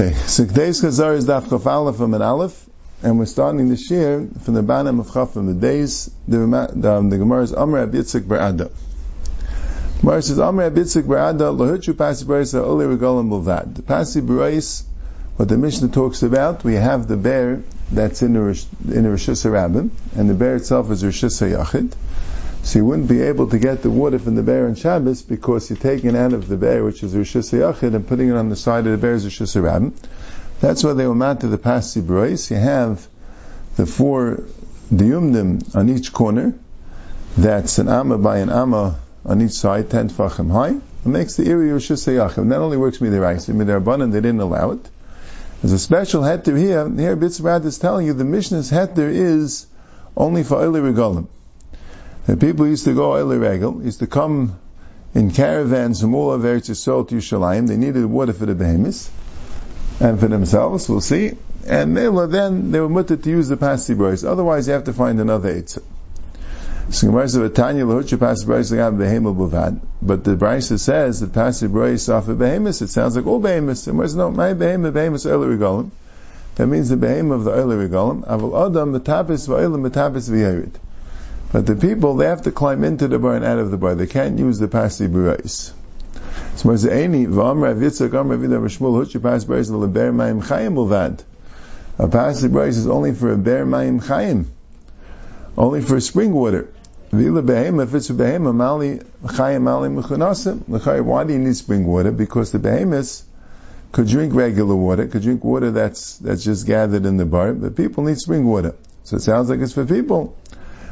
Okay, so today's Chazar is Daf Chaf Aleph and Aleph, and we're starting this year from the Banim of Chaf the days, the, the, um, the Gemara is Amr Abitzik Barada. Gemara says, Amr Abitzik Barada, Lohutchu Pasi Barisa, Ole Regalim Mulvad. The Pasi Barais, what the Mishnah talks about, we have the bear that's in the, in the Rishus Rabbim, and the bear itself is Rishus Yachid. So you wouldn't be able to get the water from the bear on Shabbos because you're taking out of the bear, which is Rishus Yachid, and putting it on the side of the bear's Rishus Rabbim. That's why they were mad to the Pasi B'Rois. You have the four diumdim on each corner. That's an amma by an amma on each side, ten tfachim high. It makes the area Rishus Yachid. Not only works midiraisa, midarbanan, they didn't allow it. There's a special heter here. Here, Bitzrad is telling you the Mishnah's heter is only for Eli Regalim. The people used to go Eli Regel, used to come in caravans from all over Eretz Yisrael to Yerushalayim. They needed water for the behemoths and for themselves. We'll see. And then they were mutter to use the pasi boys. Otherwise, you have to find another eitzah. So says, "Tanya behemah buvad." But the Brisa says that pasi boys offer behemoths. It sounds like all behemoths. And where's no my behemoth behemoths early regalim? That means the behemoth of the early regalim. Aval adam metapis va'elim metapis v'yerid. But the people they have to climb into the bar and out of the bar. They can't use the pasi buvad. A pasi boys is only for a bear ma'im chayim, only for spring water. If it's a behema. Why do you need spring water? Because the behemoths could drink regular water, could drink water that's that's just gathered in the bar, but people need spring water. So it sounds like it's for people.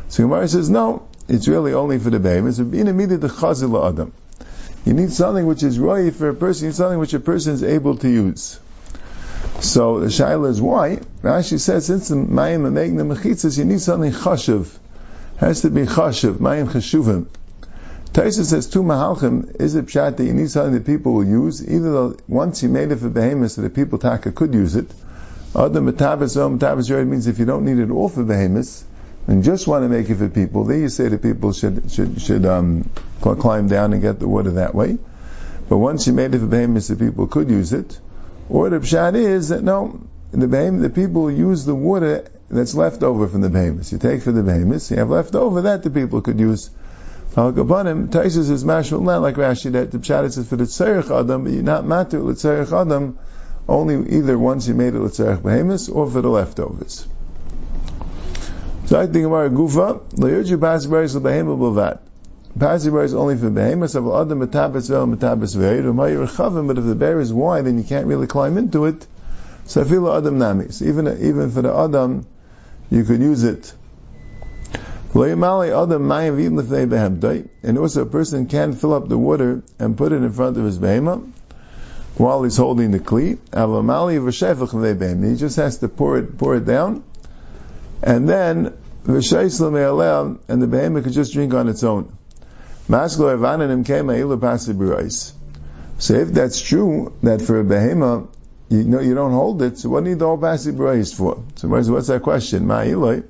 So Gemara says, no, it's really only for the behemoths. In immediate chazil adam. You need something which is right for a person, you need something which a person is able to use. So the shaila is why? Rashi says, since the mayim are making the mechitzas, you need something chashuv has to be chashuv, mayim chashuvim. Taisa says two mahalchim is a pshat that you need something that people will use. Either the, once you made it for behemoth so that people taka could use it. Other metabas means if you don't need it all for behemoths and just want to make it for people, then you say that people should should should um, climb down and get the water that way. But once you made it for behemoths, the people could use it. Or the pshat is that no, the behemoth, the people use the water that's left over from the behemoths. You take for the behemoths, you have left over that the people could use. Al Gabanim, Taisus is mashal not like Rashi that the Pshat is for the Tzerich Adam, but you're not matter with Tzerich Adam only either once you made it Tzerich Behemoths or for the leftovers. So I think about Gufa, Layurju Pasi Beres Behemoth Bovat. Pasi Beres only for Behemoths, of Adam Metabes Vel Metabes Veir, but if the bear is wide and you can't really climb into it, so feel Adam Namis. Even, even for the Adam, you could use it. And also a person can fill up the water and put it in front of his behemah while he's holding the kli. He just has to pour it, pour it down, and then and the behemah could just drink on its own. So if that's true, that for a behemah you know you don't hold it, so what do you need the whole pasi for? So what's that question? Mehen.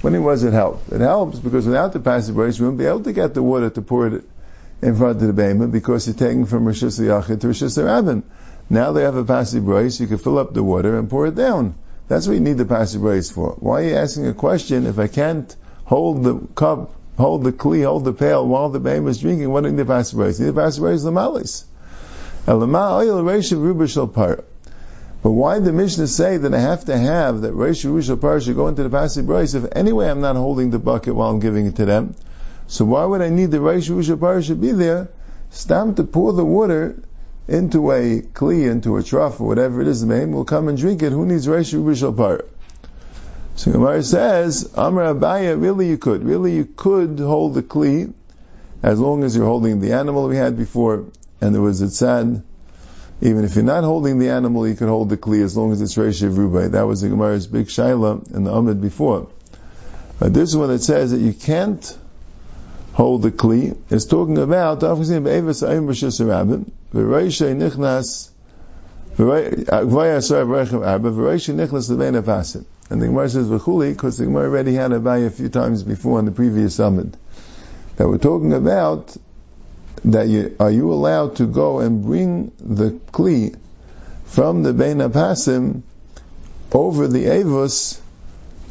When was it help? It helps because without the pasi you wouldn't be able to get the water to pour it in front of the bema because you're taking from Rishis Yachid to Rishis Rabbin. Now they have a pasi you can fill up the water and pour it down. That's what you need the pasi for. Why are you asking a question if I can't hold the cup, hold the kli, hold the pail while the bema is drinking? What do you need the pasi You need the pasi the malis. But why did the Mishnah say that I have to have that Reish Rushal Par should go into the passive rice if anyway I'm not holding the bucket while I'm giving it to them? So why would I need the Reish Rushal Par should be there? Stamp to pour the water into a kli, into a trough, or whatever it is, the man will come and drink it. Who needs Reish Rushal Par? So Gemara says, Amr Abaya, really you could. Really you could hold the kli as long as you're holding the animal we had before, and there was a tzad. Even if you're not holding the animal, you can hold the kli as long as it's Reish Rubai. That was the Gemara's big shaila in the Amid before. But this one that says that you can't hold the kli. Is talking about and the Gemara says v'chuli because the Gemara already had a vay a few times before on the previous summit that we're talking about that you, are you allowed to go and bring the kli from the Bein Pasim over the Avos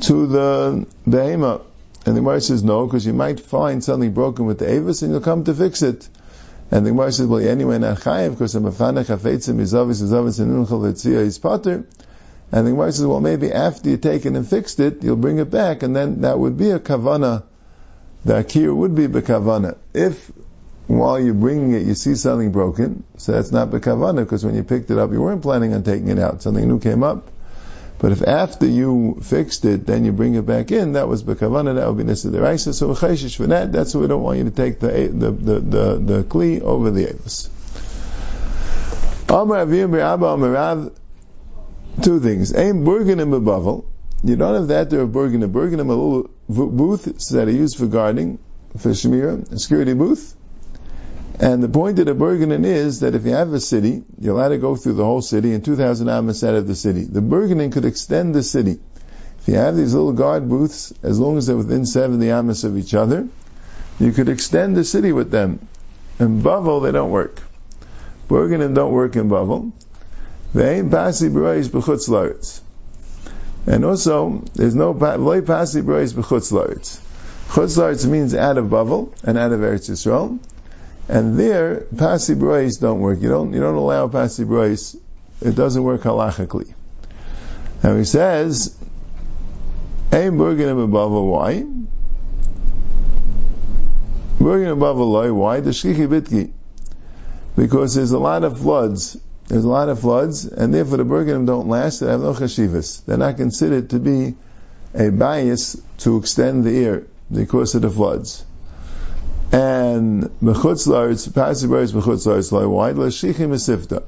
to the Behema. And the Gemara says no, because you might find something broken with the Avos and you'll come to fix it. And the Gemara says, well, anyway, not chayiv, because a mafana chafetzim izavis izavis and unchal etzia is potter. And the Gemara says, well, maybe after you take it and fixed it, you'll bring it back, and then that would be a kavana. The akir would be bekavana. If while you're bringing it, you see something broken, so that's not bekavana, because when you picked it up, you weren't planning on taking it out. Something new came up. But if after you fixed it, then you bring it back in, that was bekavana, that would be nisa deraisa. So chayshish for that, that's why we don't want you to take the the the the, the kli over the avis. Two things. Aim burgenim bebavel. You don't have that there of burgenim. Burgenim a little booth that are used for guarding, for shemira, security booth. And the point of the Bergenin is that if you have a city, you're allowed to go through the whole city and 2,000 amas out of the city. The Bergenin could extend the city. If you have these little guard booths, as long as they're within 70 amas of each other, you could extend the city with them. In Bavel, they don't work. Bergenin don't work in Bavel. They ain't pasi b'reis b'chutz laretz. And also, there's no loy pasi b'reis b'chutz laretz. Chutz laretz means out of Bavel and out of Eretz Yisrael. And there, pasi brois don't work. You don't, you don't allow pasi brois. It doesn't work halachically. Now he says, Ein burgenim above why? Burgenim above loy, why? The shchichi bitki. Because there's a lot of floods. There's a lot of floods, and therefore the burgenim don't last, they have no chashivas. They're not considered to be a bias to extend the ear because of the floods and mechutz laretz, passive words mechutz laretz, why? L'shichim esifta.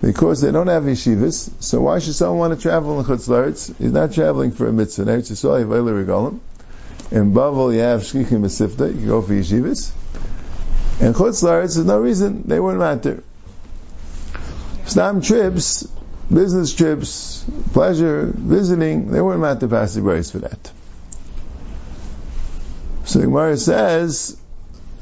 Because they don't have yeshivas, so why should someone want to travel in chutz? He's not traveling for a mitzvah. Now, it's a regalim. In Bavel, you have shchichim esifta, you can go for yeshivas. And chutz there's no reason, they weren't matter. Stam trips, business trips, pleasure, visiting, they weren't matter passive words for that. So Gemara says,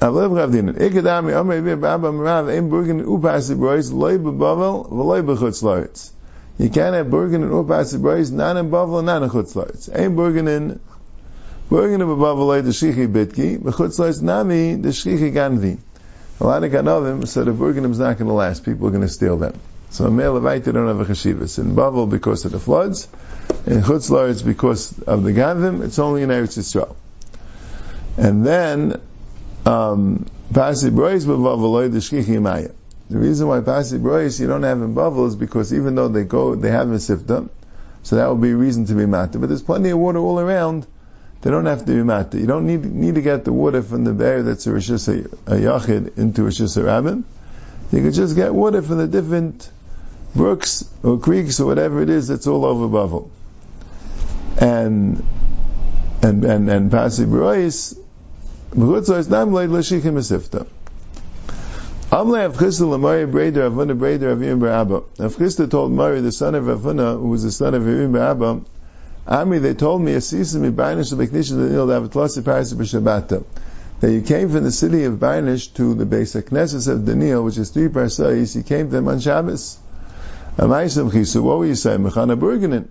Avlev Ravdin. Ikadami Omer Yivir Baba Merav Ein Burgen Upasi Brois Loi Bebavel V'loi Bechutz Loritz. You can't have Burgen and Upasi Brois not in Bavel not in Chutz Loritz. Ein Burgen in Burgen in Bebavel Loi the Shichi Bitki Bechutz Loritz Nami the Shichi Ganvi. A lot of Ganovim so the Burgenim is not going to last. People are going to steal them. So a male Levite don't have a chashivas. In Bavel because of the floods, in Chutz Loritz because of the Gavim, it's only in Eretz Yisrael. And then um, the reason why Pasi Brois you don't have in is because even though they go, they have a sifta, so that would be a reason to be matter. But there's plenty of water all around. They don't have to be matter. You don't need need to get the water from the bear that's a rishis a, yachid into a rishis rabbin. You could just get water from the different brooks or creeks or whatever it is that's all over Bavel. And and and and Pasi Brois Amle Avchista l'Mari Breder Avuna Breder Avim Barabba. Avchista told Mari, the son of Avuna, who was the son of Avim Barabba, Ami, they told me, Asisa mi Bainish l'Beknish l'Nil Davatlosi Paris b'Shabbata. That you came from the city of Bainish to the basic Knesset of Daniel, which is three parsais, you came to them on Shabbos. Amaisam Chisu, what were you saying? Mechana Burgenin.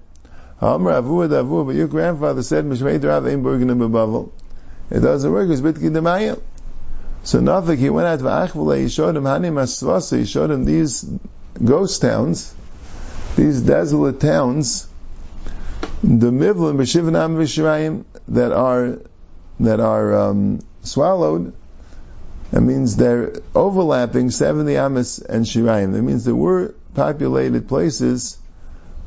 Amr Avu Avu, but your grandfather said, Mishmei Rav Ein Burgenin B'Bavel. It doesn't work. It's bitki demayim. So Nafik, he went out to Achvule, he showed him Hanim Asvasa, he showed him these ghost towns, these desolate towns, the Mivlim, B'Shivnam V'Shirayim, that are, that are, um, swallowed, that means they're overlapping 70 Amas and Shirayim. That means there were populated places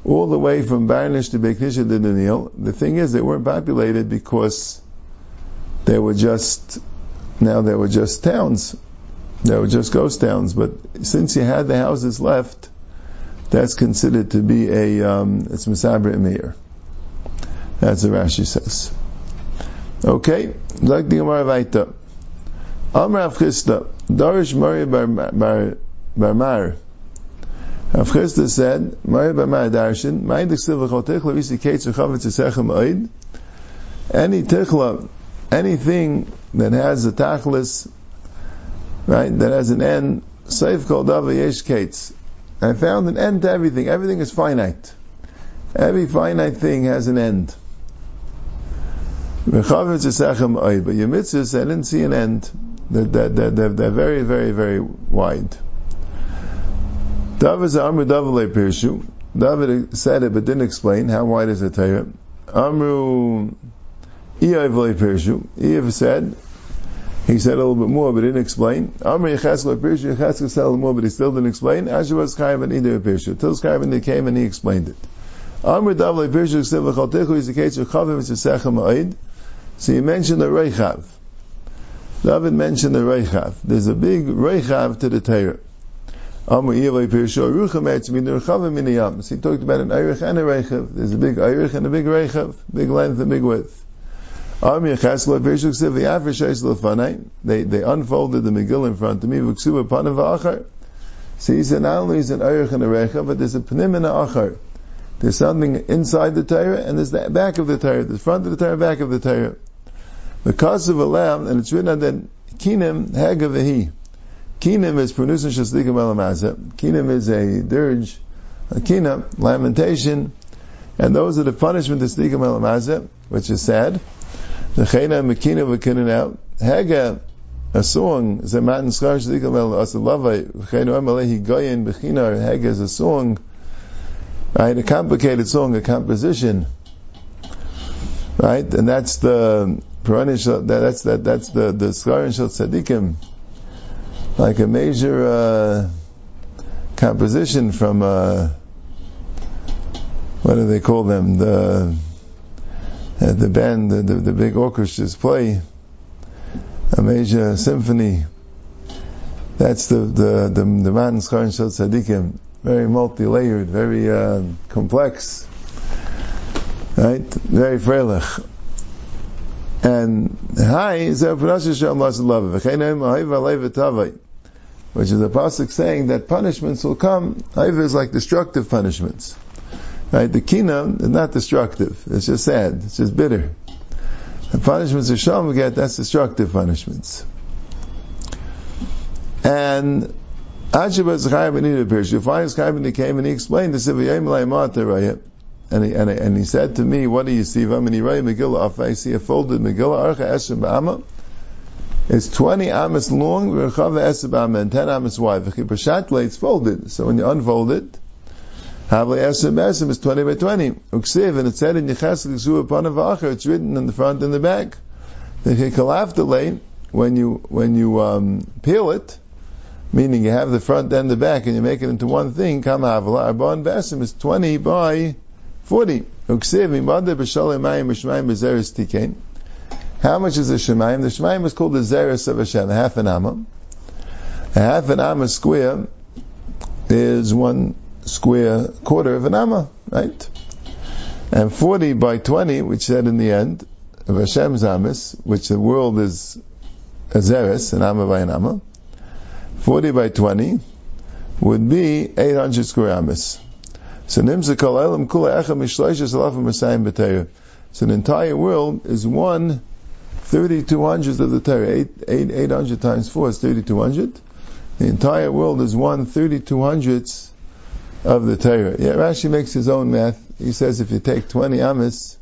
all the way from Barnish to Beknisha to Daniel. The thing is, they weren't populated because they were just, now they were just towns. They were just ghost towns. But since you had the houses left, that's considered to be a, um, it's Misabra Emir. That's what Rashi says. Okay, like the Gemara Vaita. Amr Avchista, Darish Mari Bar, Bar, Bar Mar. Avchista said, Mari Bar Mar Darshan, Ma'id Ksiv L'chotech Levisi Ketz V'chavetz Yisechem Oid. Any tichla anything that has a tachlis, right, that has an end, safe called Yesh Kates. I found an end to everything. Everything is finite. Every finite thing has an end. But your mitzvahs, I didn't see an end. They're, they're, they're, they're very, very, very wide. David David said it but didn't explain. How wide is the Torah? Amru Eiv said, he said a little bit more, but didn't explain. Amr Yecheskel Pirshu, Yecheskel said a little more, but he still didn't explain. Asher was Chayav and Ida Pirshu. Till Chayav came and he explained it. Amr Davle Pirshu, Ksiv V'chaltechu, is the case of Chavim, it's a Sechem Ma'id. So he mentioned the Reichav. David mentioned the Reichav. There's a big Reichav to the Torah. Amr Yevay Pirshu, Rucham Eitz, Min Rechavim Min Yam. So he talked about an Eirich and a Reichav. There's a big Eirich and a big Reichav. Big length and big width. They they unfolded the Megillah in front of me. So he said, not only is an Eirich and a Recha, but there's a Panim and a Achar. There's something inside the Torah, and there's the back of the Torah. The front of the Torah, back of the Torah. The cause of a lamb, and it's written that Kinim Hagavahi. Kinim is pronounced in Elamazah. Kinim is a dirge, a kina, lamentation, and those are the punishment of Slikim Elamazah, which is sad. The Chena Mekina V'Kinin out. Hega, a song, Zemat Nskar Shadikam El Asalavai, Chena Amalehi Goyen Bechinar, Hega is a song, right, a complicated song, a composition, right, and that's the, that's that, that's the, the Skarin Shal Tzadikim, like a major, uh, composition from, uh, what do they call them, the, uh, the band, the, the, the, big orchestras play a major symphony. That's the the the, the man Tzadikim, very multi-layered, very uh, complex, right? Very freilich. And hi is which is a pasuk saying that punishments will come. Haiva is like destructive punishments. Right? The kina is not destructive. It's just sad. It's just bitter. The punishments of Shalom get, that's destructive punishments. And Achibah Zechayim Benita appears. You find Zechayim he came and he explained this, and he, and, he, and he said to me, what do you see? And he wrote Megillah, I see a folded Megillah, Archa Eshem Ba'ama. It's 20 amas long, and 10 amas wide. It's folded. So when you unfold it, Havli Esim Esim is 20 by 20. Uksiv, and it said in Yechesel Yisua Panavacher, it's written in the front and the back. The Hikalaftale, when you, when you, um, peel it, meaning you have the front and the back and you make it into one thing, Kam Havla, Arbon Besim is 20 by 40. Uksiv, Imade B'Shalei Mayim B'Shmayim B'Zeres Tikein. How much is the Shemayim? The Shemayim is called the Zeres of Hashem, a half an amma. A half an amma square is one square quarter of an amma, right? And 40 by 20, which said in the end, of Hashem's Amis, which the world is a Zeres, an Amma by an Amma, 40 by 20 would be 800 square Amis. So Nimsa Kol Elam Kula Echa Mishleishes Alafim Masayim B'Teir. So the entire world is one 3200th of the Torah. 8, 8, 800 times 4 is 3200. The entire world is one 3200th of the Torah. Yeah, Rashi makes his own math. He says if you take 20 amis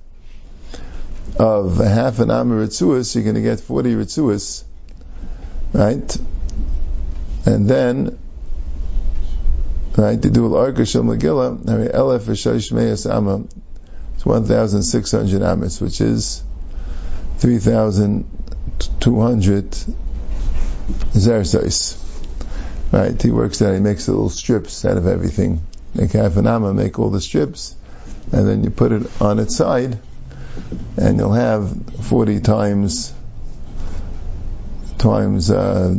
of half an am ritzuas, you're going to get 40 ritzuas, right? And then, right, to do an arka shel Megillah, elef v'shosh meyas amma, it's 1,600 amis, which is 3,200 zerzos. Right, he works out, he makes little strips out of everything. Make half an amma, make all the strips, and then you put it on its side, and you'll have 40 times, times, uh,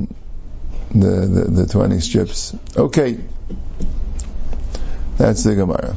the, the, the 20 strips. Okay. That's the Gemara.